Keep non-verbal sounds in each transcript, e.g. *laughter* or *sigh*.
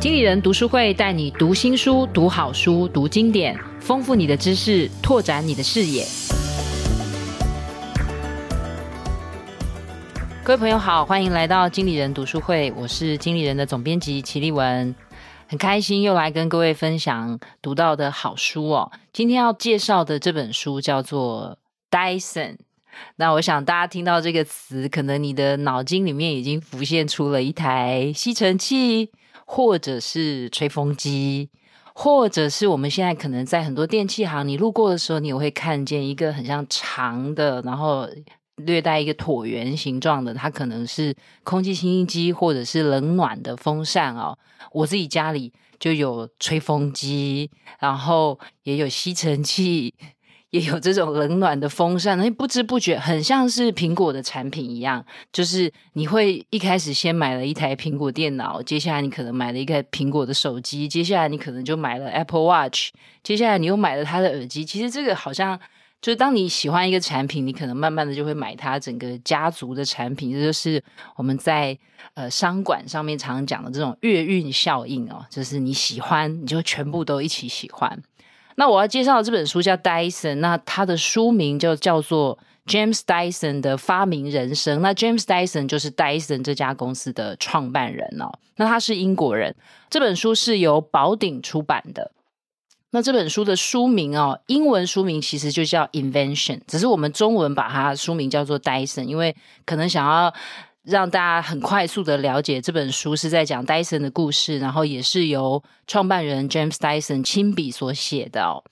经理人读书会带你读新书、读好书、读经典，丰富你的知识，拓展你的视野。各位朋友好，欢迎来到经理人读书会，我是经理人的总编辑齐立文，很开心又来跟各位分享读到的好书哦。今天要介绍的这本书叫做 Dyson。那我想大家听到这个词，可能你的脑筋里面已经浮现出了一台吸尘器。或者是吹风机，或者是我们现在可能在很多电器行，你路过的时候，你也会看见一个很像长的，然后略带一个椭圆形状的，它可能是空气清新机或者是冷暖的风扇哦。我自己家里就有吹风机，然后也有吸尘器。也有这种冷暖的风扇，那不知不觉很像是苹果的产品一样，就是你会一开始先买了一台苹果电脑，接下来你可能买了一个苹果的手机，接下来你可能就买了 Apple Watch，接下来你又买了它的耳机。其实这个好像就是当你喜欢一个产品，你可能慢慢的就会买它整个家族的产品。这就是我们在呃商管上面常常讲的这种月运效应哦，就是你喜欢，你就全部都一起喜欢。那我要介绍的这本书叫 Dyson，那它的书名就叫做 James Dyson 的发明人生。那 James Dyson 就是 Dyson 这家公司的创办人哦。那他是英国人。这本书是由宝鼎出版的。那这本书的书名哦，英文书名其实就叫 Invention，只是我们中文把它书名叫做 Dyson，因为可能想要。让大家很快速的了解这本书是在讲戴森的故事，然后也是由创办人 James Dyson 亲笔所写的。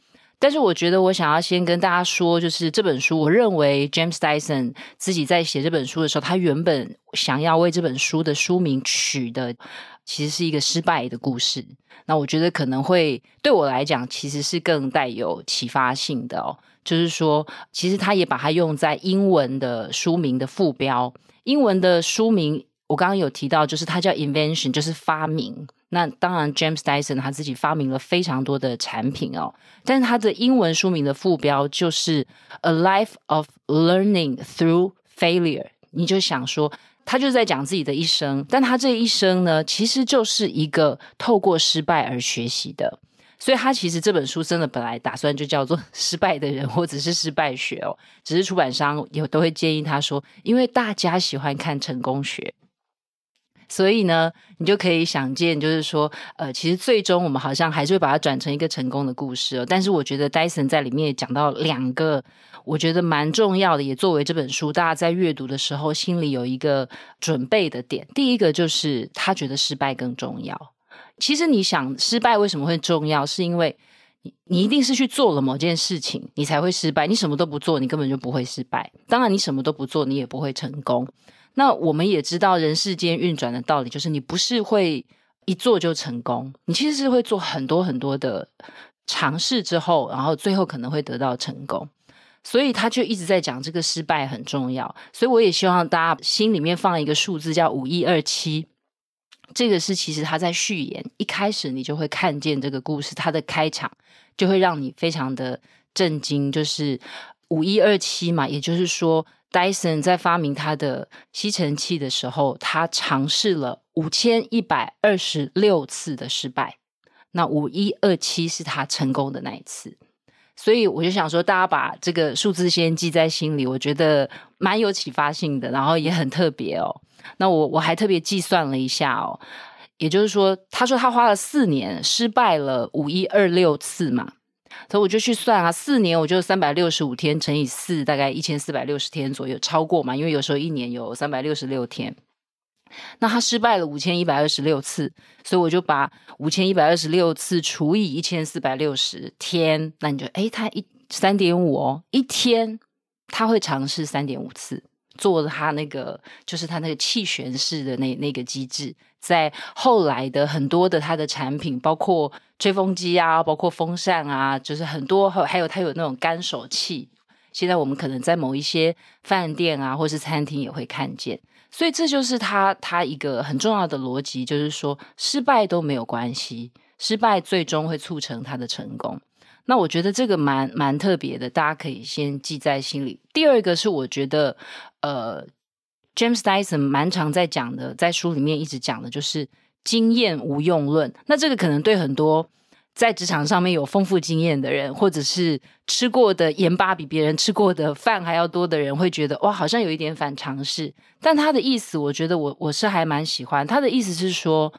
但是我觉得我想要先跟大家说，就是这本书，我认为 James Dyson 自己在写这本书的时候，他原本想要为这本书的书名取的，其实是一个失败的故事。那我觉得可能会对我来讲，其实是更带有启发性的哦。就是说，其实他也把它用在英文的书名的副标。英文的书名我刚刚有提到，就是它叫 Invention，就是发明。那当然，James Dyson 他自己发明了非常多的产品哦，但是他的英文书名的副标就是 A Life of Learning Through Failure。你就想说，他就是在讲自己的一生，但他这一生呢，其实就是一个透过失败而学习的。所以他其实这本书真的本来打算就叫做《失败的人》或者是《失败学》哦，只是出版商也都会建议他说，因为大家喜欢看成功学，所以呢，你就可以想见，就是说，呃，其实最终我们好像还是会把它转成一个成功的故事哦。但是我觉得戴森在里面也讲到两个，我觉得蛮重要的，也作为这本书大家在阅读的时候心里有一个准备的点。第一个就是他觉得失败更重要。其实你想失败为什么会重要？是因为你你一定是去做了某件事情，你才会失败。你什么都不做，你根本就不会失败。当然，你什么都不做，你也不会成功。那我们也知道人世间运转的道理，就是你不是会一做就成功，你其实是会做很多很多的尝试之后，然后最后可能会得到成功。所以他就一直在讲这个失败很重要。所以我也希望大家心里面放一个数字，叫五一二七。这个是其实他在序言一开始，你就会看见这个故事，它的开场就会让你非常的震惊，就是五一二七嘛，也就是说，Dyson 在发明他的吸尘器的时候，他尝试了五千一百二十六次的失败，那五一二七是他成功的那一次，所以我就想说，大家把这个数字先记在心里，我觉得蛮有启发性的，然后也很特别哦。那我我还特别计算了一下哦，也就是说，他说他花了四年，失败了五一二六次嘛，所以我就去算啊，四年我就三百六十五天乘以四，大概一千四百六十天左右，超过嘛，因为有时候一年有三百六十六天，那他失败了五千一百二十六次，所以我就把五千一百二十六次除以一千四百六十天，那你就诶，他一三点五哦，一天他会尝试三点五次。做他那个，就是他那个气旋式的那那个机制，在后来的很多的他的产品，包括吹风机啊，包括风扇啊，就是很多，还有他有那种干手器。现在我们可能在某一些饭店啊，或是餐厅也会看见。所以这就是他他一个很重要的逻辑，就是说失败都没有关系，失败最终会促成他的成功。那我觉得这个蛮蛮特别的，大家可以先记在心里。第二个是我觉得，呃，James Dyson 蛮常在讲的，在书里面一直讲的就是经验无用论。那这个可能对很多在职场上面有丰富经验的人，或者是吃过的盐巴比别人吃过的饭还要多的人，会觉得哇，好像有一点反常识。但他的意思，我觉得我我是还蛮喜欢。他的意思是说，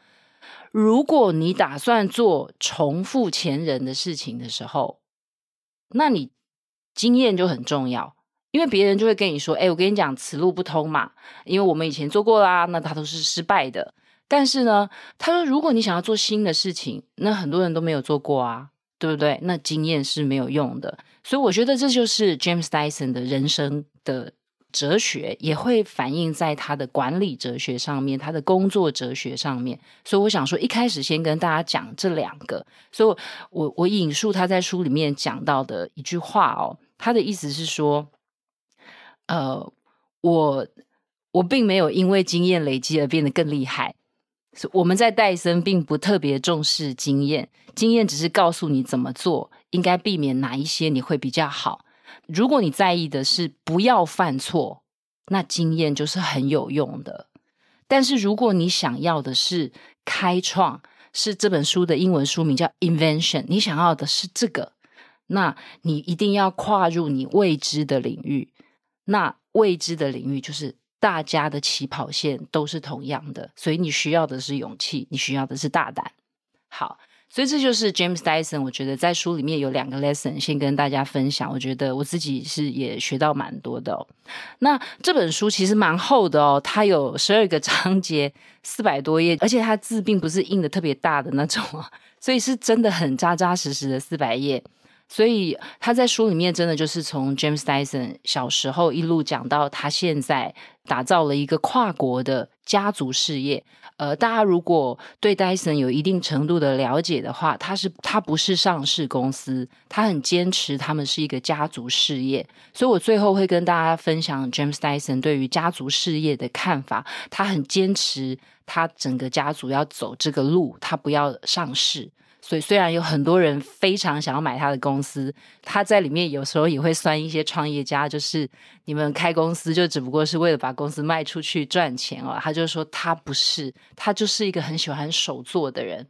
如果你打算做重复前人的事情的时候，那你经验就很重要。因为别人就会跟你说：“哎，我跟你讲，此路不通嘛。”因为我们以前做过啦，那他都是失败的。但是呢，他说：“如果你想要做新的事情，那很多人都没有做过啊，对不对？那经验是没有用的。”所以我觉得这就是 James Dyson 的人生的哲学，也会反映在他的管理哲学上面，他的工作哲学上面。所以我想说，一开始先跟大家讲这两个。所以我，我引述他在书里面讲到的一句话哦，他的意思是说。呃，我我并没有因为经验累积而变得更厉害。我们在戴森并不特别重视经验，经验只是告诉你怎么做，应该避免哪一些你会比较好。如果你在意的是不要犯错，那经验就是很有用的。但是如果你想要的是开创，是这本书的英文书名叫 Invention，你想要的是这个，那你一定要跨入你未知的领域。那未知的领域就是大家的起跑线都是同样的，所以你需要的是勇气，你需要的是大胆。好，所以这就是 James Dyson。我觉得在书里面有两个 lesson，先跟大家分享。我觉得我自己是也学到蛮多的哦。那这本书其实蛮厚的哦，它有十二个章节，四百多页，而且它字并不是印的特别大的那种啊，所以是真的很扎扎实实的四百页。所以他在书里面真的就是从 James Dyson 小时候一路讲到他现在打造了一个跨国的家族事业。呃，大家如果对戴森有一定程度的了解的话，他是他不是上市公司，他很坚持他们是一个家族事业。所以我最后会跟大家分享 James Dyson 对于家族事业的看法。他很坚持他整个家族要走这个路，他不要上市。所以，虽然有很多人非常想要买他的公司，他在里面有时候也会酸一些创业家，就是你们开公司就只不过是为了把公司卖出去赚钱哦。他就说他不是，他就是一个很喜欢手做的人，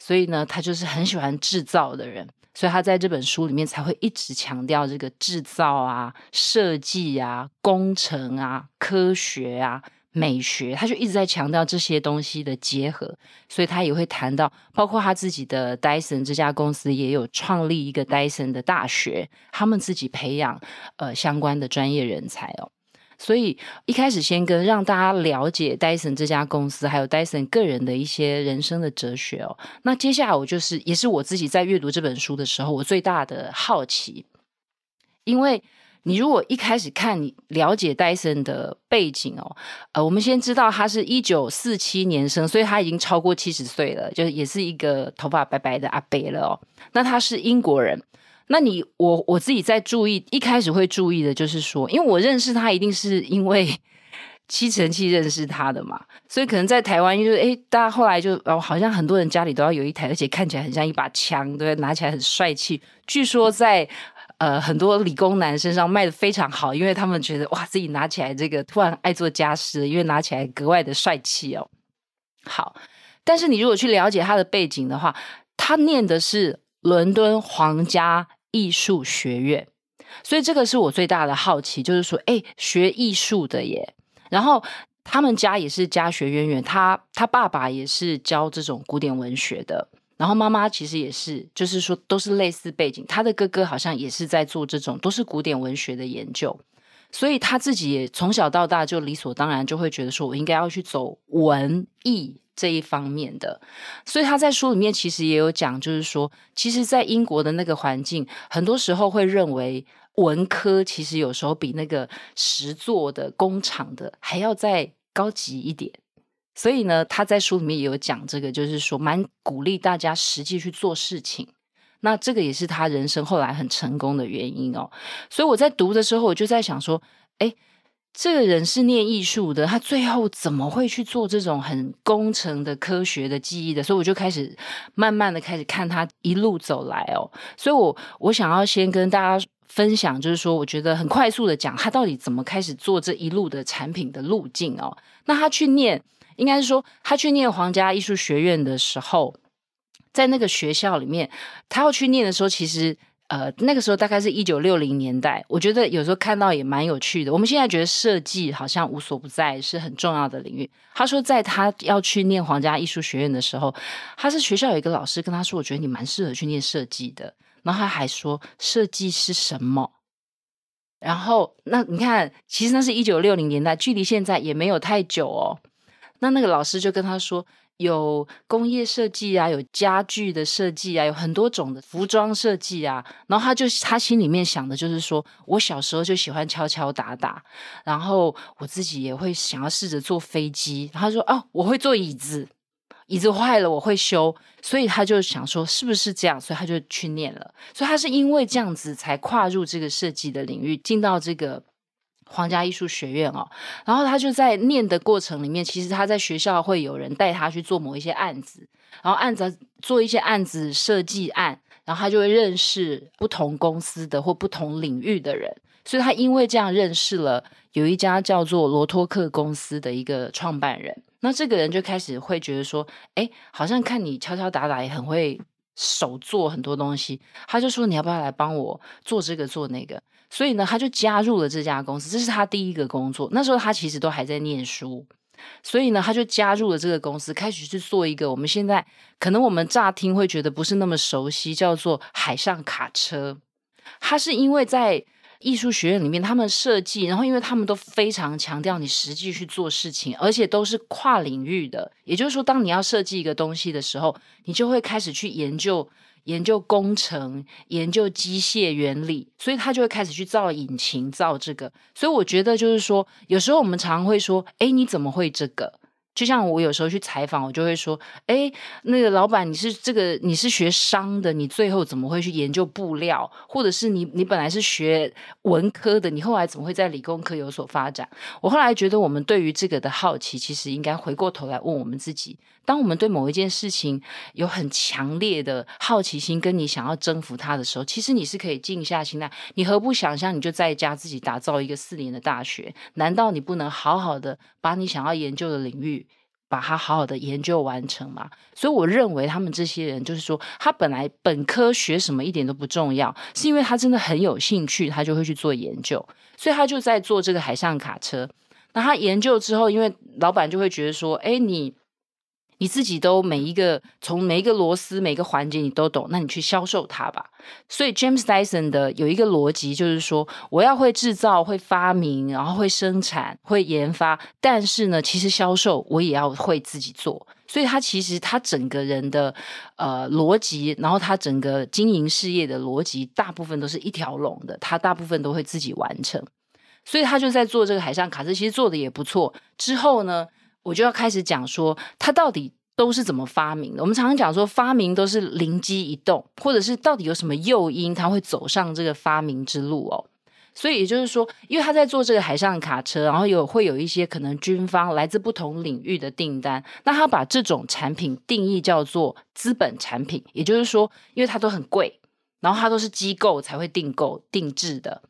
所以呢，他就是很喜欢制造的人，所以他在这本书里面才会一直强调这个制造啊、设计啊、工程啊、科学啊。美学，他就一直在强调这些东西的结合，所以他也会谈到，包括他自己的 Dyson 这家公司也有创立一个 Dyson 的大学，他们自己培养呃相关的专业人才哦。所以一开始先跟让大家了解 Dyson 这家公司，还有 Dyson 个人的一些人生的哲学哦。那接下来我就是也是我自己在阅读这本书的时候，我最大的好奇，因为。你如果一开始看你了解戴森的背景哦，呃，我们先知道他是一九四七年生，所以他已经超过七十岁了，就是也是一个头发白白的阿伯了哦。那他是英国人，那你我我自己在注意，一开始会注意的就是说，因为我认识他一定是因为吸尘器认识他的嘛，所以可能在台湾就是诶，大家后来就哦，好像很多人家里都要有一台，而且看起来很像一把枪，对，拿起来很帅气。据说在。呃，很多理工男身上卖的非常好，因为他们觉得哇，自己拿起来这个突然爱做家事，因为拿起来格外的帅气哦。好，但是你如果去了解他的背景的话，他念的是伦敦皇家艺术学院，所以这个是我最大的好奇，就是说，哎，学艺术的耶，然后他们家也是家学渊源，他他爸爸也是教这种古典文学的。然后妈妈其实也是，就是说都是类似背景。他的哥哥好像也是在做这种，都是古典文学的研究。所以他自己也从小到大就理所当然就会觉得说，我应该要去走文艺这一方面的。所以他在书里面其实也有讲，就是说，其实，在英国的那个环境，很多时候会认为文科其实有时候比那个实作的工厂的还要再高级一点。所以呢，他在书里面也有讲这个，就是说蛮鼓励大家实际去做事情。那这个也是他人生后来很成功的原因哦。所以我在读的时候，我就在想说，诶，这个人是念艺术的，他最后怎么会去做这种很工程的科学的记忆的？所以我就开始慢慢的开始看他一路走来哦。所以我我想要先跟大家分享，就是说，我觉得很快速的讲他到底怎么开始做这一路的产品的路径哦。那他去念。应该是说他去念皇家艺术学院的时候，在那个学校里面，他要去念的时候，其实。呃，那个时候大概是一九六零年代，我觉得有时候看到也蛮有趣的。我们现在觉得设计好像无所不在，是很重要的领域。他说，在他要去念皇家艺术学院的时候，他是学校有一个老师跟他说：“我觉得你蛮适合去念设计的。”然后他还说：“设计是什么？”然后那你看，其实那是一九六零年代，距离现在也没有太久哦。那那个老师就跟他说。有工业设计啊，有家具的设计啊，有很多种的服装设计啊。然后他就他心里面想的就是说，我小时候就喜欢敲敲打打，然后我自己也会想要试着坐飞机。他说：“哦，我会坐椅子，椅子坏了我会修。”所以他就想说，是不是这样？所以他就去念了。所以他是因为这样子才跨入这个设计的领域，进到这个。皇家艺术学院哦，然后他就在念的过程里面，其实他在学校会有人带他去做某一些案子，然后案子做一些案子设计案，然后他就会认识不同公司的或不同领域的人，所以他因为这样认识了有一家叫做罗托克公司的一个创办人，那这个人就开始会觉得说，哎，好像看你敲敲打打也很会手做很多东西，他就说你要不要来帮我做这个做那个。所以呢，他就加入了这家公司，这是他第一个工作。那时候他其实都还在念书，所以呢，他就加入了这个公司，开始去做一个我们现在可能我们乍听会觉得不是那么熟悉，叫做海上卡车。他是因为在艺术学院里面，他们设计，然后因为他们都非常强调你实际去做事情，而且都是跨领域的。也就是说，当你要设计一个东西的时候，你就会开始去研究。研究工程，研究机械原理，所以他就会开始去造引擎，造这个。所以我觉得就是说，有时候我们常会说：“诶，你怎么会这个？”就像我有时候去采访，我就会说：“哎，那个老板，你是这个你是学商的，你最后怎么会去研究布料？或者是你你本来是学文科的，你后来怎么会在理工科有所发展？”我后来觉得，我们对于这个的好奇，其实应该回过头来问我们自己：当我们对某一件事情有很强烈的好奇心，跟你想要征服它的时候，其实你是可以静下心来。你何不想象，你就在家自己打造一个四年的大学？难道你不能好好的把你想要研究的领域？把它好好的研究完成嘛，所以我认为他们这些人就是说，他本来本科学什么一点都不重要，是因为他真的很有兴趣，他就会去做研究，所以他就在做这个海上卡车。那他研究之后，因为老板就会觉得说，哎，你。你自己都每一个从每一个螺丝每个环节你都懂，那你去销售它吧。所以 James Dyson 的有一个逻辑就是说，我要会制造、会发明，然后会生产、会研发，但是呢，其实销售我也要会自己做。所以他其实他整个人的呃逻辑，然后他整个经营事业的逻辑，大部分都是一条龙的，他大部分都会自己完成。所以他就在做这个海上卡车，其实做的也不错。之后呢，我就要开始讲说，他到底都是怎么发明的？我们常常讲说，发明都是灵机一动，或者是到底有什么诱因，他会走上这个发明之路哦。所以也就是说，因为他在做这个海上卡车，然后有会有一些可能军方来自不同领域的订单，那他把这种产品定义叫做资本产品，也就是说，因为它都很贵，然后它都是机构才会订购定制的。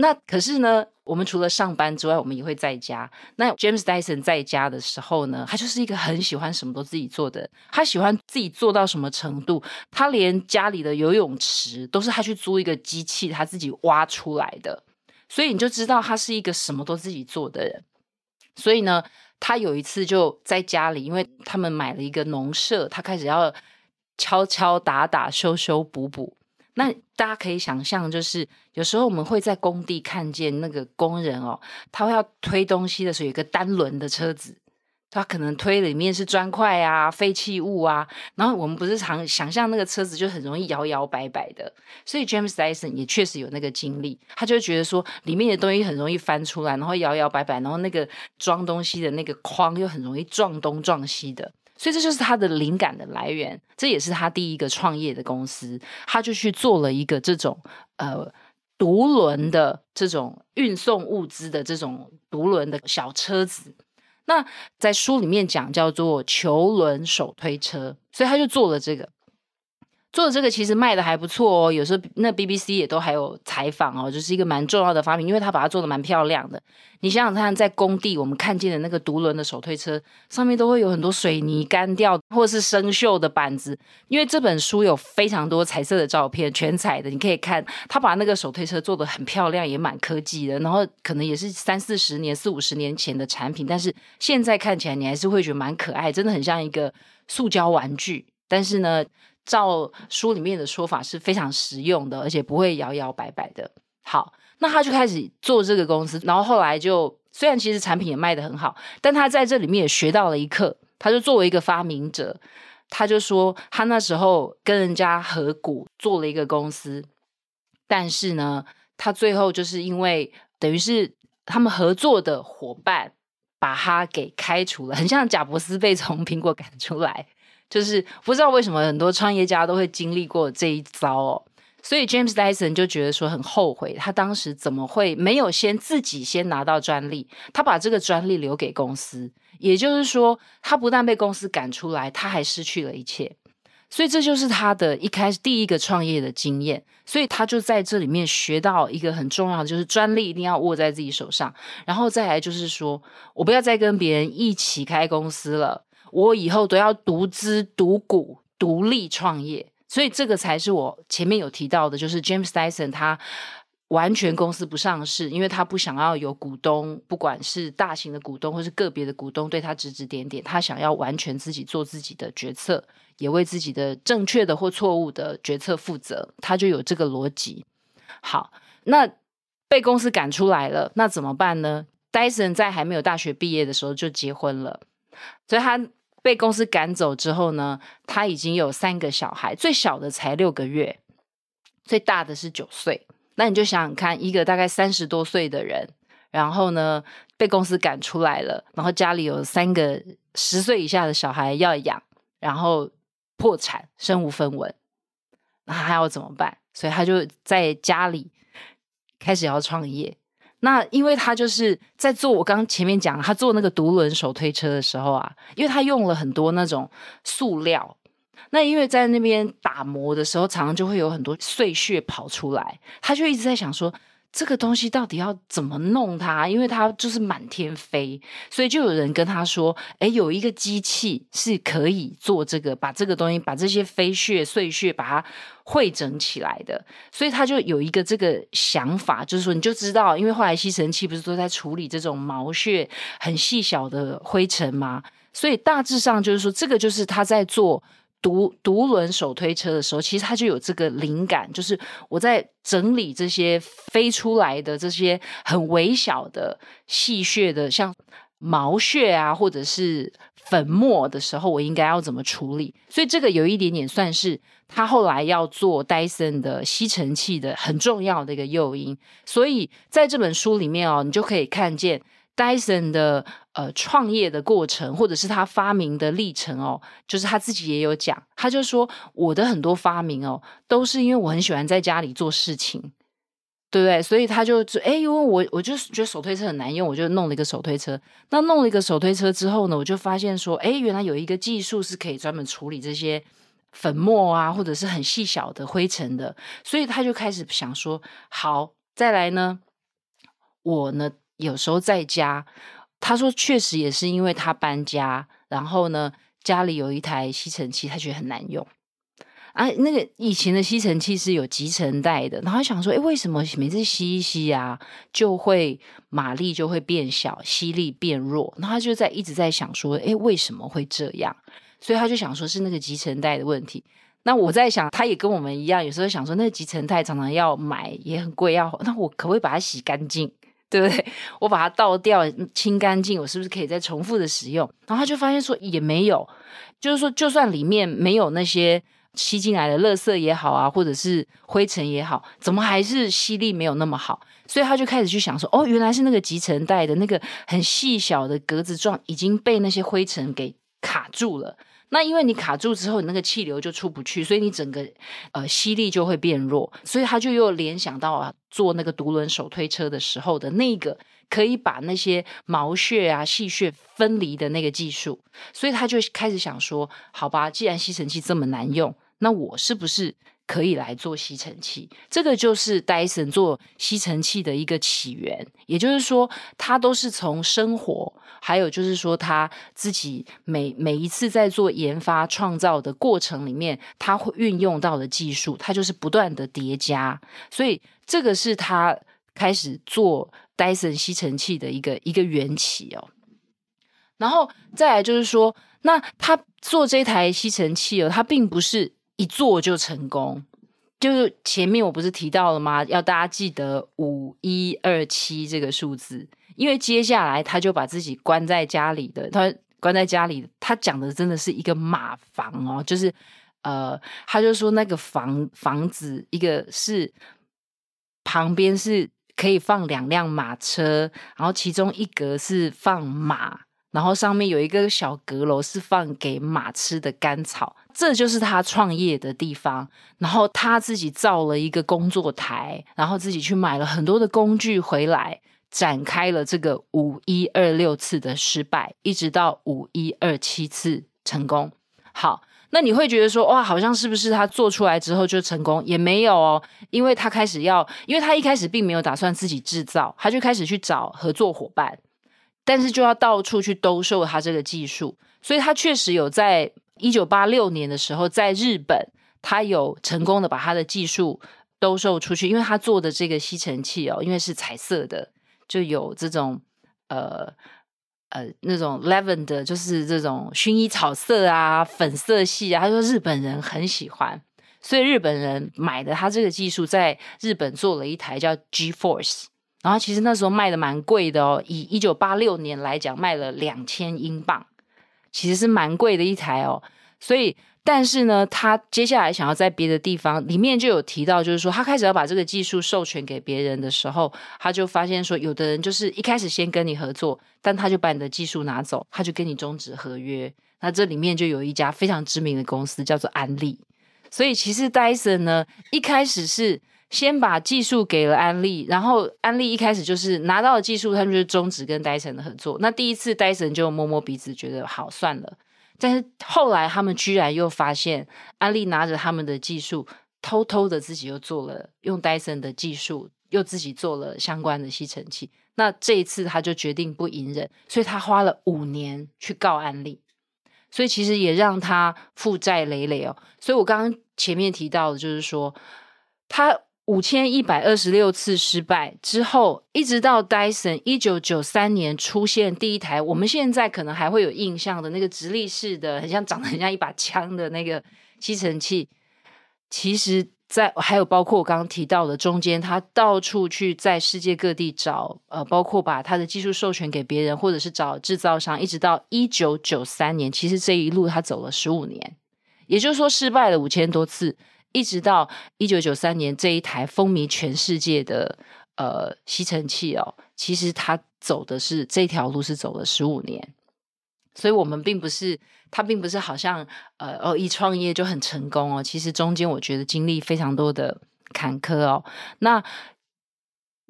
那可是呢，我们除了上班之外，我们也会在家。那 James Dyson 在家的时候呢，他就是一个很喜欢什么都自己做的。他喜欢自己做到什么程度？他连家里的游泳池都是他去租一个机器，他自己挖出来的。所以你就知道他是一个什么都自己做的人。所以呢，他有一次就在家里，因为他们买了一个农舍，他开始要敲敲打打、修修补补。那大家可以想象，就是有时候我们会在工地看见那个工人哦，他会要推东西的时候，有一个单轮的车子，他可能推里面是砖块啊、废弃物啊，然后我们不是常想象那个车子就很容易摇摇摆摆的，所以 James Dyson 也确实有那个经历，他就觉得说里面的东西很容易翻出来，然后摇摇摆摆，然后那个装东西的那个框又很容易撞东撞西的。所以这就是他的灵感的来源，这也是他第一个创业的公司，他就去做了一个这种呃独轮的这种运送物资的这种独轮的小车子。那在书里面讲叫做球轮手推车，所以他就做了这个。做的这个其实卖的还不错哦，有时候那 BBC 也都还有采访哦，就是一个蛮重要的发明，因为他把它做的蛮漂亮的。你想想看，在工地我们看见的那个独轮的手推车上面都会有很多水泥干掉或是生锈的板子，因为这本书有非常多彩色的照片，全彩的，你可以看他把那个手推车做的很漂亮，也蛮科技的。然后可能也是三四十年、四五十年前的产品，但是现在看起来你还是会觉得蛮可爱，真的很像一个塑胶玩具。但是呢，照书里面的说法是非常实用的，而且不会摇摇摆摆的。好，那他就开始做这个公司，然后后来就虽然其实产品也卖得很好，但他在这里面也学到了一课。他就作为一个发明者，他就说他那时候跟人家合股做了一个公司，但是呢，他最后就是因为等于是他们合作的伙伴把他给开除了，很像贾伯斯被从苹果赶出来。就是不知道为什么很多创业家都会经历过这一遭哦，所以 James Dyson 就觉得说很后悔，他当时怎么会没有先自己先拿到专利，他把这个专利留给公司，也就是说，他不但被公司赶出来，他还失去了一切。所以这就是他的一开始第一个创业的经验，所以他就在这里面学到一个很重要的，就是专利一定要握在自己手上，然后再来就是说我不要再跟别人一起开公司了。我以后都要独资、独股、独立创业，所以这个才是我前面有提到的，就是 James Dyson 他完全公司不上市，因为他不想要有股东，不管是大型的股东或是个别的股东对他指指点点，他想要完全自己做自己的决策，也为自己的正确的或错误的决策负责，他就有这个逻辑。好，那被公司赶出来了，那怎么办呢？Dyson 在还没有大学毕业的时候就结婚了，所以他。被公司赶走之后呢，他已经有三个小孩，最小的才六个月，最大的是九岁。那你就想想看，一个大概三十多岁的人，然后呢，被公司赶出来了，然后家里有三个十岁以下的小孩要养，然后破产，身无分文，那还要怎么办？所以他就在家里开始要创业。那因为他就是在做我刚前面讲，他做那个独轮手推车的时候啊，因为他用了很多那种塑料，那因为在那边打磨的时候，常常就会有很多碎屑跑出来，他就一直在想说。这个东西到底要怎么弄它？因为它就是满天飞，所以就有人跟他说：“哎，有一个机器是可以做这个，把这个东西，把这些飞屑碎屑把它汇整起来的。”所以他就有一个这个想法，就是说你就知道，因为后来吸尘器不是都在处理这种毛屑很细小的灰尘吗？所以大致上就是说，这个就是他在做。独独轮手推车的时候，其实他就有这个灵感，就是我在整理这些飞出来的这些很微小的细屑的，像毛屑啊，或者是粉末的时候，我应该要怎么处理？所以这个有一点点算是他后来要做戴森的吸尘器的很重要的一个诱因。所以在这本书里面哦，你就可以看见。Dyson 的呃创业的过程，或者是他发明的历程哦，就是他自己也有讲，他就说我的很多发明哦，都是因为我很喜欢在家里做事情，对不对？所以他就哎，因为我我就觉得手推车很难用，我就弄了一个手推车。那弄了一个手推车之后呢，我就发现说，哎，原来有一个技术是可以专门处理这些粉末啊，或者是很细小的灰尘的。所以他就开始想说，好，再来呢，我呢。有时候在家，他说确实也是因为他搬家，然后呢，家里有一台吸尘器，他觉得很难用啊。那个以前的吸尘器是有集尘袋的，然后想说，诶，为什么每次吸一吸啊，就会马力就会变小，吸力变弱？然后他就在一直在想说，诶，为什么会这样？所以他就想说是那个集尘袋的问题。那我在想，他也跟我们一样，有时候想说，那个集尘袋常常要买，也很贵，要那我可不可以把它洗干净？对不对？我把它倒掉，清干净，我是不是可以再重复的使用？然后他就发现说也没有，就是说就算里面没有那些吸进来的垃圾也好啊，或者是灰尘也好，怎么还是吸力没有那么好？所以他就开始去想说，哦，原来是那个集成袋的那个很细小的格子状已经被那些灰尘给卡住了。那因为你卡住之后，你那个气流就出不去，所以你整个呃吸力就会变弱，所以他就又联想到啊，做那个独轮手推车的时候的那个可以把那些毛屑啊、细屑分离的那个技术，所以他就开始想说，好吧，既然吸尘器这么难用，那我是不是可以来做吸尘器？这个就是戴森做吸尘器的一个起源。也就是说，他都是从生活，还有就是说他自己每每一次在做研发创造的过程里面，他会运用到的技术，他就是不断的叠加。所以这个是他开始做戴森吸尘器的一个一个缘起哦。然后再来就是说，那他做这台吸尘器哦，他并不是一做就成功。就是前面我不是提到了吗？要大家记得五一二七这个数字，因为接下来他就把自己关在家里的，他关在家里，他讲的真的是一个马房哦，就是呃，他就说那个房房子一个是旁边是可以放两辆马车，然后其中一格是放马。然后上面有一个小阁楼，是放给马吃的干草，这就是他创业的地方。然后他自己造了一个工作台，然后自己去买了很多的工具回来，展开了这个五一二六次的失败，一直到五一二七次成功。好，那你会觉得说，哇，好像是不是他做出来之后就成功？也没有哦，因为他开始要，因为他一开始并没有打算自己制造，他就开始去找合作伙伴。但是就要到处去兜售他这个技术，所以他确实有在一九八六年的时候，在日本，他有成功的把他的技术兜售出去，因为他做的这个吸尘器哦，因为是彩色的，就有这种呃呃那种 lavender，就是这种薰衣草色啊、粉色系啊，他说日本人很喜欢，所以日本人买的他这个技术，在日本做了一台叫 G Force。然后其实那时候卖的蛮贵的哦，以一九八六年来讲，卖了两千英镑，其实是蛮贵的一台哦。所以，但是呢，他接下来想要在别的地方，里面就有提到，就是说他开始要把这个技术授权给别人的时候，他就发现说，有的人就是一开始先跟你合作，但他就把你的技术拿走，他就跟你终止合约。那这里面就有一家非常知名的公司叫做安利。所以其实戴森呢，一开始是。先把技术给了安利，然后安利一开始就是拿到了技术，他们就终止跟戴森的合作。那第一次戴森就摸摸鼻子，觉得好算了。但是后来他们居然又发现，安利拿着他们的技术，偷偷的自己又做了用戴森的技术，又自己做了相关的吸尘器。那这一次他就决定不隐忍，所以他花了五年去告安利，所以其实也让他负债累累哦。所以我刚刚前面提到的就是说他。五千一百二十六次失败之后，一直到戴森一九九三年出现第一台，我们现在可能还会有印象的那个直立式的，很像长得很像一把枪的那个吸尘器。其实在，在还有包括我刚刚提到的中间，他到处去在世界各地找，呃，包括把他的技术授权给别人，或者是找制造商，一直到一九九三年，其实这一路他走了十五年，也就是说失败了五千多次。一直到一九九三年，这一台风靡全世界的呃吸尘器哦，其实它走的是这条路是走了十五年，所以我们并不是它并不是好像呃哦一创业就很成功哦，其实中间我觉得经历非常多的坎坷哦。那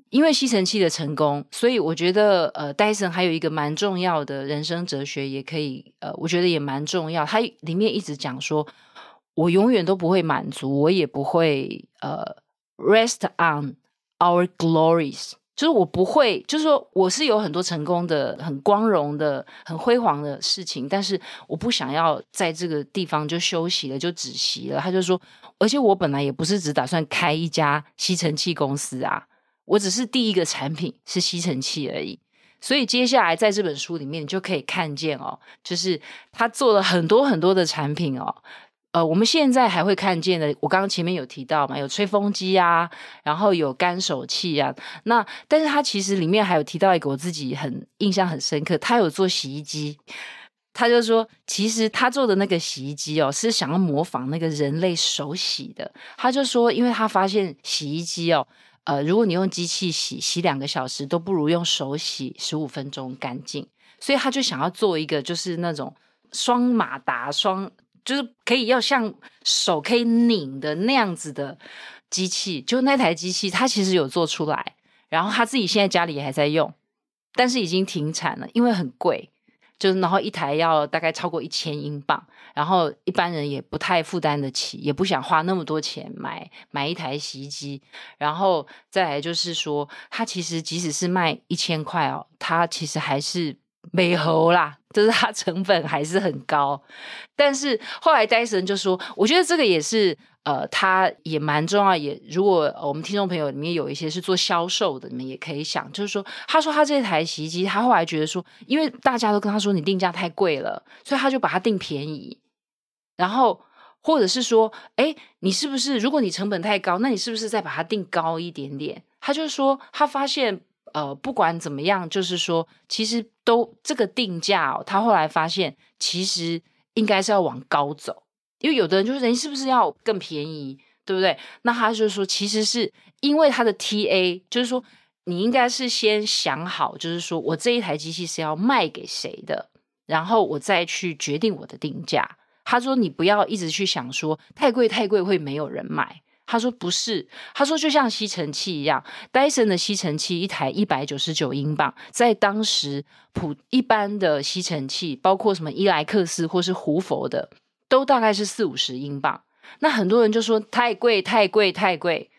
因为吸尘器的成功，所以我觉得呃戴森还有一个蛮重要的人生哲学，也可以呃我觉得也蛮重要，它里面一直讲说。我永远都不会满足，我也不会呃、rest on our glories，就是我不会，就是说我是有很多成功的、很光荣的、很辉煌的事情，但是我不想要在这个地方就休息了，就止息了。他就说，而且我本来也不是只打算开一家吸尘器公司啊，我只是第一个产品是吸尘器而已。所以接下来在这本书里面，你就可以看见哦，就是他做了很多很多的产品哦。呃，我们现在还会看见的，我刚刚前面有提到嘛，有吹风机啊，然后有干手器啊。那但是它其实里面还有提到一个我自己很印象很深刻，他有做洗衣机，他就说其实他做的那个洗衣机哦，是想要模仿那个人类手洗的。他就说，因为他发现洗衣机哦，呃，如果你用机器洗，洗两个小时都不如用手洗十五分钟干净，所以他就想要做一个就是那种双马达双。就是可以要像手可以拧的那样子的机器，就那台机器，他其实有做出来，然后他自己现在家里也还在用，但是已经停产了，因为很贵。就然后一台要大概超过一千英镑，然后一般人也不太负担得起，也不想花那么多钱买买一台洗衣机。然后再来就是说，它其实即使是卖一千块哦，它其实还是美猴啦，就是它成本还是很高。但是后来戴森就说，我觉得这个也是。呃，他也蛮重要。也如果我们听众朋友里面有一些是做销售的，你们也可以想，就是说，他说他这台洗衣机，他后来觉得说，因为大家都跟他说你定价太贵了，所以他就把它定便宜。然后或者是说，哎，你是不是如果你成本太高，那你是不是再把它定高一点点？他就说他发现，呃，不管怎么样，就是说，其实都这个定价哦，他后来发现其实应该是要往高走。因为有的人就是人是不是要更便宜，对不对？那他就说，其实是因为他的 TA，就是说你应该是先想好，就是说我这一台机器是要卖给谁的，然后我再去决定我的定价。他说你不要一直去想说太贵太贵会没有人买。他说不是，他说就像吸尘器一样，戴森的吸尘器一台一百九十九英镑，在当时普一般的吸尘器，包括什么伊莱克斯或是胡佛的。都大概是四五十英镑，那很多人就说太贵太贵太贵，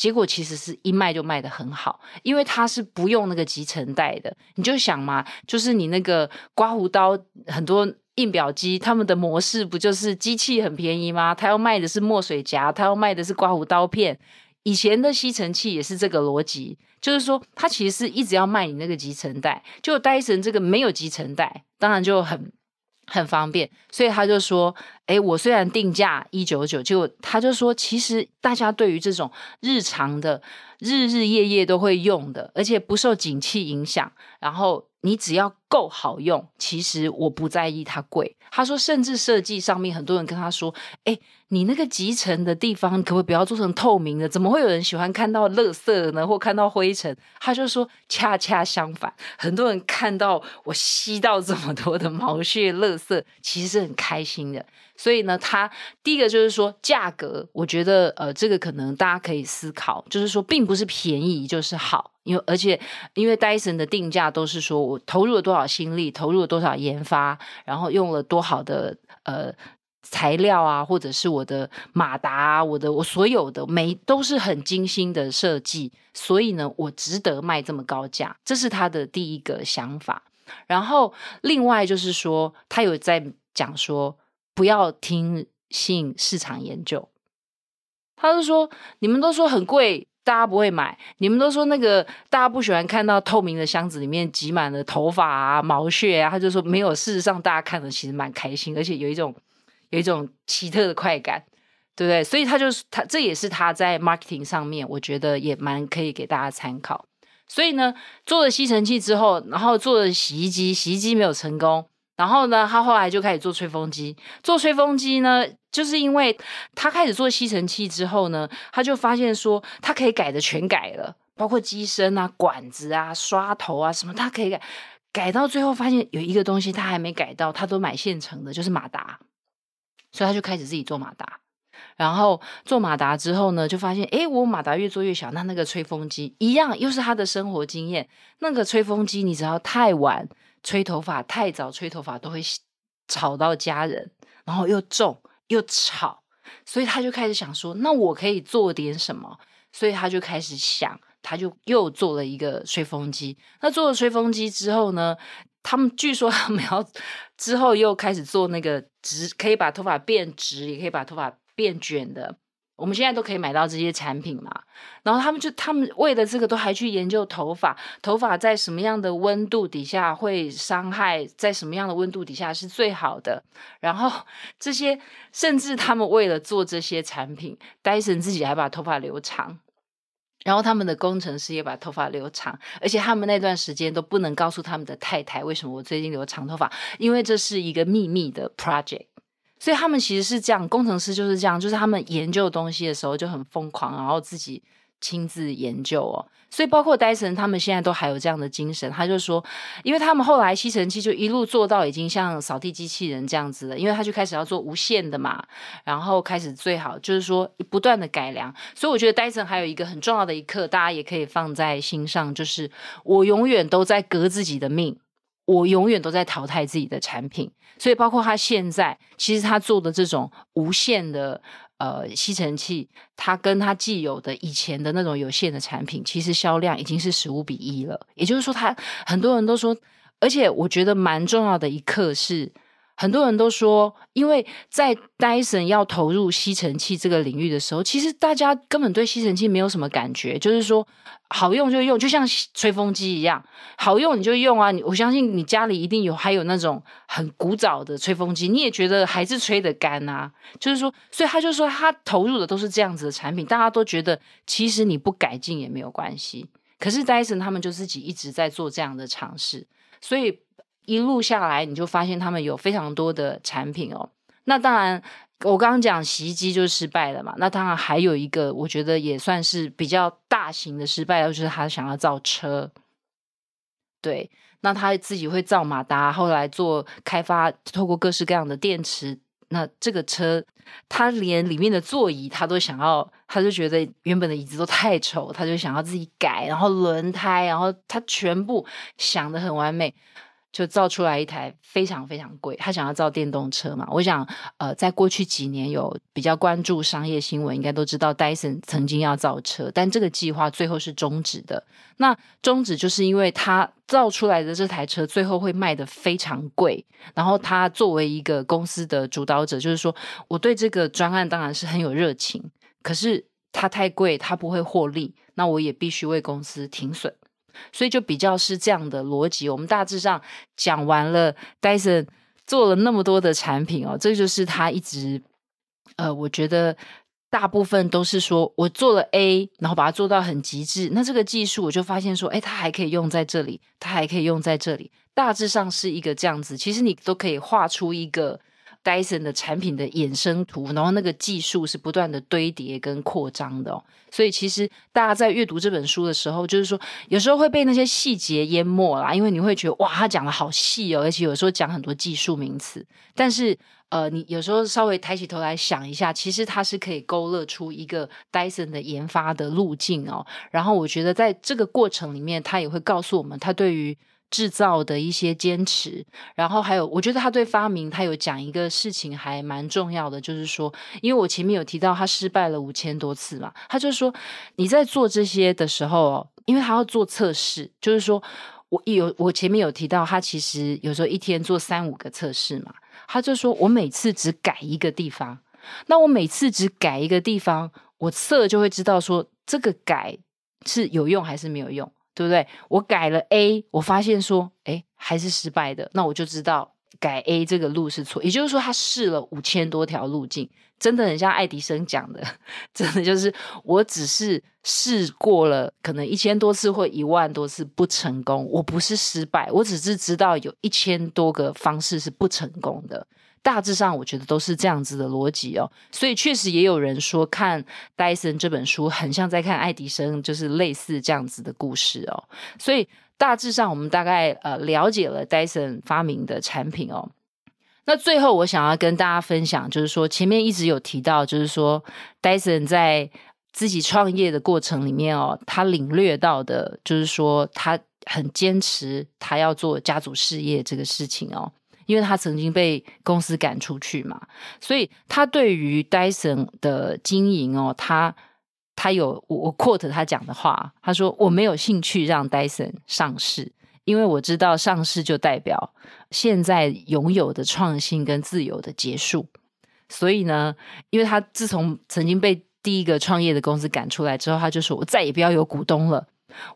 结果其实是一卖就卖得很好，因为它是不用那个集成袋的。你就想嘛，就是你那个刮胡刀，很多印表机，他们的模式不就是机器很便宜吗？他要卖的是墨水夹，他要卖的是刮胡刀片。以前的吸尘器也是这个逻辑，就是说它其实是一直要卖你那个集成袋，就戴森这个没有集成袋，当然就很。很方便，所以他就说：“哎，我虽然定价一九九，就他就说，其实大家对于这种日常的、日日夜夜都会用的，而且不受景气影响，然后。”你只要够好用，其实我不在意它贵。他说，甚至设计上面，很多人跟他说：“哎，你那个集成的地方可不可以不要做成透明的？怎么会有人喜欢看到垃圾呢？或看到灰尘？”他就说：“恰恰相反，很多人看到我吸到这么多的毛屑垃圾，其实是很开心的。”所以呢，它第一个就是说价格，我觉得呃，这个可能大家可以思考，就是说并不是便宜就是好，因为而且因为戴森的定价都是说我投入了多少少心力，投入了多少研发，然后用了多好的呃材料啊，或者是我的马达啊，我的我所有的每都是很精心的设计，所以呢，我值得卖这么高价，这是他的第一个想法。然后另外就是说，他有在讲说。不要听信市场研究，他就说，你们都说很贵，大家不会买。你们都说那个大家不喜欢看到透明的箱子里面挤满了头发啊、毛屑啊。他就说没有，事实上大家看的其实蛮开心，而且有一种有一种奇特的快感，对不对？所以他就是他，这也是他在 marketing 上面，我觉得也蛮可以给大家参考。所以呢，做了吸尘器之后，然后做了洗衣机，洗衣机没有成功。然后呢，他后来就开始做吹风机。做吹风机呢，就是因为他开始做吸尘器之后呢，他就发现说，他可以改的全改了，包括机身啊、管子啊、刷头啊什么，他可以改。改到最后发现有一个东西他还没改到，他都买现成的，就是马达。所以他就开始自己做马达。然后做马达之后呢，就发现，诶，我马达越做越小，那那个吹风机一样，又是他的生活经验。那个吹风机，你只要太晚。吹头发太早，吹头发都会吵到家人，然后又重又吵，所以他就开始想说，那我可以做点什么？所以他就开始想，他就又做了一个吹风机。那做了吹风机之后呢，他们据说他们要 *laughs* 之后又开始做那个直，可以把头发变直，也可以把头发变卷的。我们现在都可以买到这些产品嘛，然后他们就他们为了这个都还去研究头发，头发在什么样的温度底下会伤害，在什么样的温度底下是最好的。然后这些甚至他们为了做这些产品，戴森自己还把头发留长，然后他们的工程师也把头发留长，而且他们那段时间都不能告诉他们的太太为什么我最近留长头发，因为这是一个秘密的 project。所以他们其实是这样，工程师就是这样，就是他们研究东西的时候就很疯狂，然后自己亲自研究哦。所以包括戴森，他们现在都还有这样的精神。他就说，因为他们后来吸尘器就一路做到已经像扫地机器人这样子了，因为他就开始要做无线的嘛，然后开始最好就是说不断的改良。所以我觉得戴森还有一个很重要的一课，大家也可以放在心上，就是我永远都在革自己的命。我永远都在淘汰自己的产品，所以包括他现在，其实他做的这种无线的呃吸尘器，它跟他既有的以前的那种有线的产品，其实销量已经是十五比一了。也就是说，他很多人都说，而且我觉得蛮重要的一刻是。很多人都说，因为在 Dyson 要投入吸尘器这个领域的时候，其实大家根本对吸尘器没有什么感觉，就是说好用就用，就像吹风机一样，好用你就用啊。我相信你家里一定有，还有那种很古早的吹风机，你也觉得还是吹得干啊。就是说，所以他就说他投入的都是这样子的产品，大家都觉得其实你不改进也没有关系。可是 Dyson 他们就自己一直在做这样的尝试，所以。一路下来，你就发现他们有非常多的产品哦。那当然，我刚刚讲洗衣机就失败了嘛。那当然还有一个，我觉得也算是比较大型的失败，就是他想要造车。对，那他自己会造马达，后来做开发，透过各式各样的电池。那这个车，他连里面的座椅他都想要，他就觉得原本的椅子都太丑，他就想要自己改，然后轮胎，然后他全部想得很完美。就造出来一台非常非常贵，他想要造电动车嘛？我想，呃，在过去几年有比较关注商业新闻，应该都知道戴森曾经要造车，但这个计划最后是终止的。那终止就是因为他造出来的这台车最后会卖得非常贵，然后他作为一个公司的主导者，就是说我对这个专案当然是很有热情，可是它太贵，它不会获利，那我也必须为公司停损。所以就比较是这样的逻辑。我们大致上讲完了，Dyson 做了那么多的产品哦，这就是他一直呃，我觉得大部分都是说我做了 A，然后把它做到很极致。那这个技术我就发现说，哎，它还可以用在这里，它还可以用在这里。大致上是一个这样子。其实你都可以画出一个。Dyson 的产品的衍生图，然后那个技术是不断的堆叠跟扩张的，所以其实大家在阅读这本书的时候，就是说有时候会被那些细节淹没啦，因为你会觉得哇，他讲的好细哦，而且有时候讲很多技术名词，但是呃，你有时候稍微抬起头来想一下，其实它是可以勾勒出一个 Dyson 的研发的路径哦。然后我觉得在这个过程里面，他也会告诉我们他对于。制造的一些坚持，然后还有，我觉得他对发明，他有讲一个事情还蛮重要的，就是说，因为我前面有提到他失败了五千多次嘛，他就说你在做这些的时候哦，因为他要做测试，就是说我有我前面有提到，他其实有时候一天做三五个测试嘛，他就说我每次只改一个地方，那我每次只改一个地方，我测就会知道说这个改是有用还是没有用。对不对？我改了 A，我发现说，哎，还是失败的。那我就知道改 A 这个路是错。也就是说，他试了五千多条路径，真的很像爱迪生讲的，*laughs* 真的就是我只是试过了可能一千多次或一万多次不成功，我不是失败，我只是知道有一千多个方式是不成功的。大致上，我觉得都是这样子的逻辑哦，所以确实也有人说看戴森这本书很像在看爱迪生，就是类似这样子的故事哦。所以大致上，我们大概呃了解了戴森发明的产品哦。那最后，我想要跟大家分享，就是说前面一直有提到，就是说戴森在自己创业的过程里面哦，他领略到的，就是说他很坚持他要做家族事业这个事情哦。因为他曾经被公司赶出去嘛，所以他对于 Dyson 的经营哦，他他有我 quote 他讲的话，他说，我没有兴趣让 Dyson 上市，因为我知道上市就代表现在拥有的创新跟自由的结束。所以呢，因为他自从曾经被第一个创业的公司赶出来之后，他就说，我再也不要有股东了，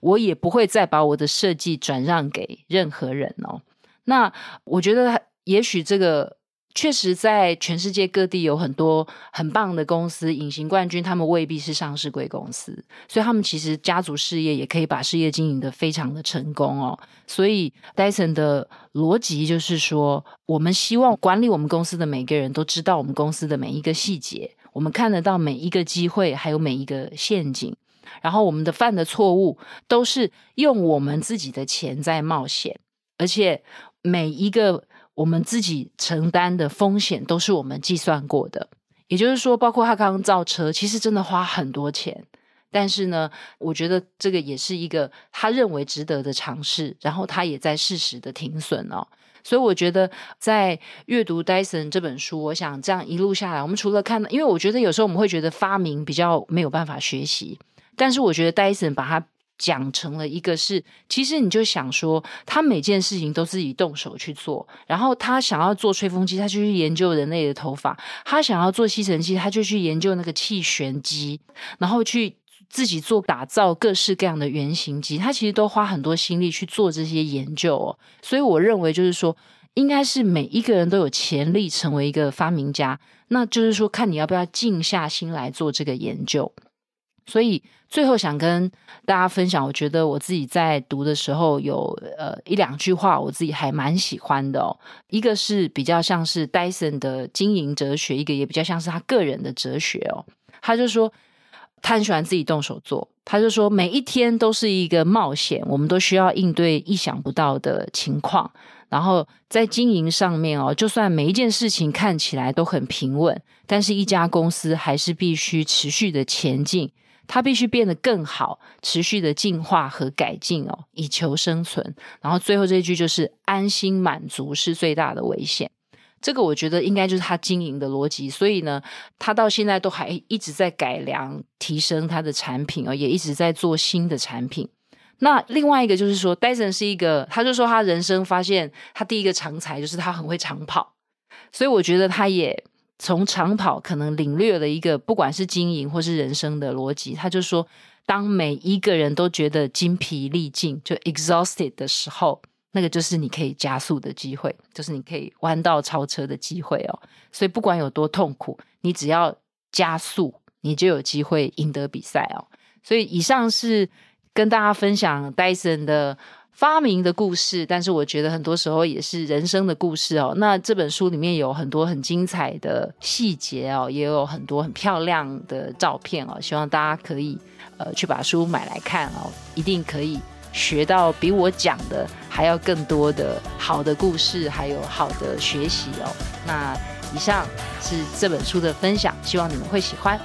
我也不会再把我的设计转让给任何人哦。那我觉得，也许这个确实在全世界各地有很多很棒的公司，隐形冠军他们未必是上市贵公司，所以他们其实家族事业也可以把事业经营得非常的成功哦。所以戴森的逻辑就是说，我们希望管理我们公司的每个人都知道我们公司的每一个细节，我们看得到每一个机会，还有每一个陷阱，然后我们的犯的错误都是用我们自己的钱在冒险，而且。每一个我们自己承担的风险都是我们计算过的，也就是说，包括他刚刚造车，其实真的花很多钱，但是呢，我觉得这个也是一个他认为值得的尝试，然后他也在适时的停损哦。所以我觉得在阅读戴森这本书，我想这样一路下来，我们除了看，因为我觉得有时候我们会觉得发明比较没有办法学习，但是我觉得戴森把它讲成了一个是，其实你就想说，他每件事情都自己动手去做，然后他想要做吹风机，他就去研究人类的头发；他想要做吸尘器，他就去研究那个气旋机，然后去。自己做打造各式各样的原型机，他其实都花很多心力去做这些研究哦。所以我认为就是说，应该是每一个人都有潜力成为一个发明家，那就是说看你要不要静下心来做这个研究。所以最后想跟大家分享，我觉得我自己在读的时候有呃一两句话，我自己还蛮喜欢的哦。一个是比较像是戴森的经营哲学，一个也比较像是他个人的哲学哦。他就说。他很喜欢自己动手做，他就说每一天都是一个冒险，我们都需要应对意想不到的情况。然后在经营上面哦，就算每一件事情看起来都很平稳，但是一家公司还是必须持续的前进，它必须变得更好，持续的进化和改进哦，以求生存。然后最后这一句就是安心满足是最大的危险。这个我觉得应该就是他经营的逻辑，所以呢，他到现在都还一直在改良、提升他的产品哦，也一直在做新的产品。那另外一个就是说，戴森是一个，他就说他人生发现他第一个长才就是他很会长跑，所以我觉得他也从长跑可能领略了一个不管是经营或是人生的逻辑。他就说，当每一个人都觉得精疲力尽，就 exhausted 的时候。那个就是你可以加速的机会，就是你可以弯道超车的机会哦。所以不管有多痛苦，你只要加速，你就有机会赢得比赛哦。所以以上是跟大家分享戴森的发明的故事，但是我觉得很多时候也是人生的故事哦。那这本书里面有很多很精彩的细节哦，也有很多很漂亮的照片哦。希望大家可以呃去把书买来看哦，一定可以。学到比我讲的还要更多的好的故事，还有好的学习哦。那以上是这本书的分享，希望你们会喜欢。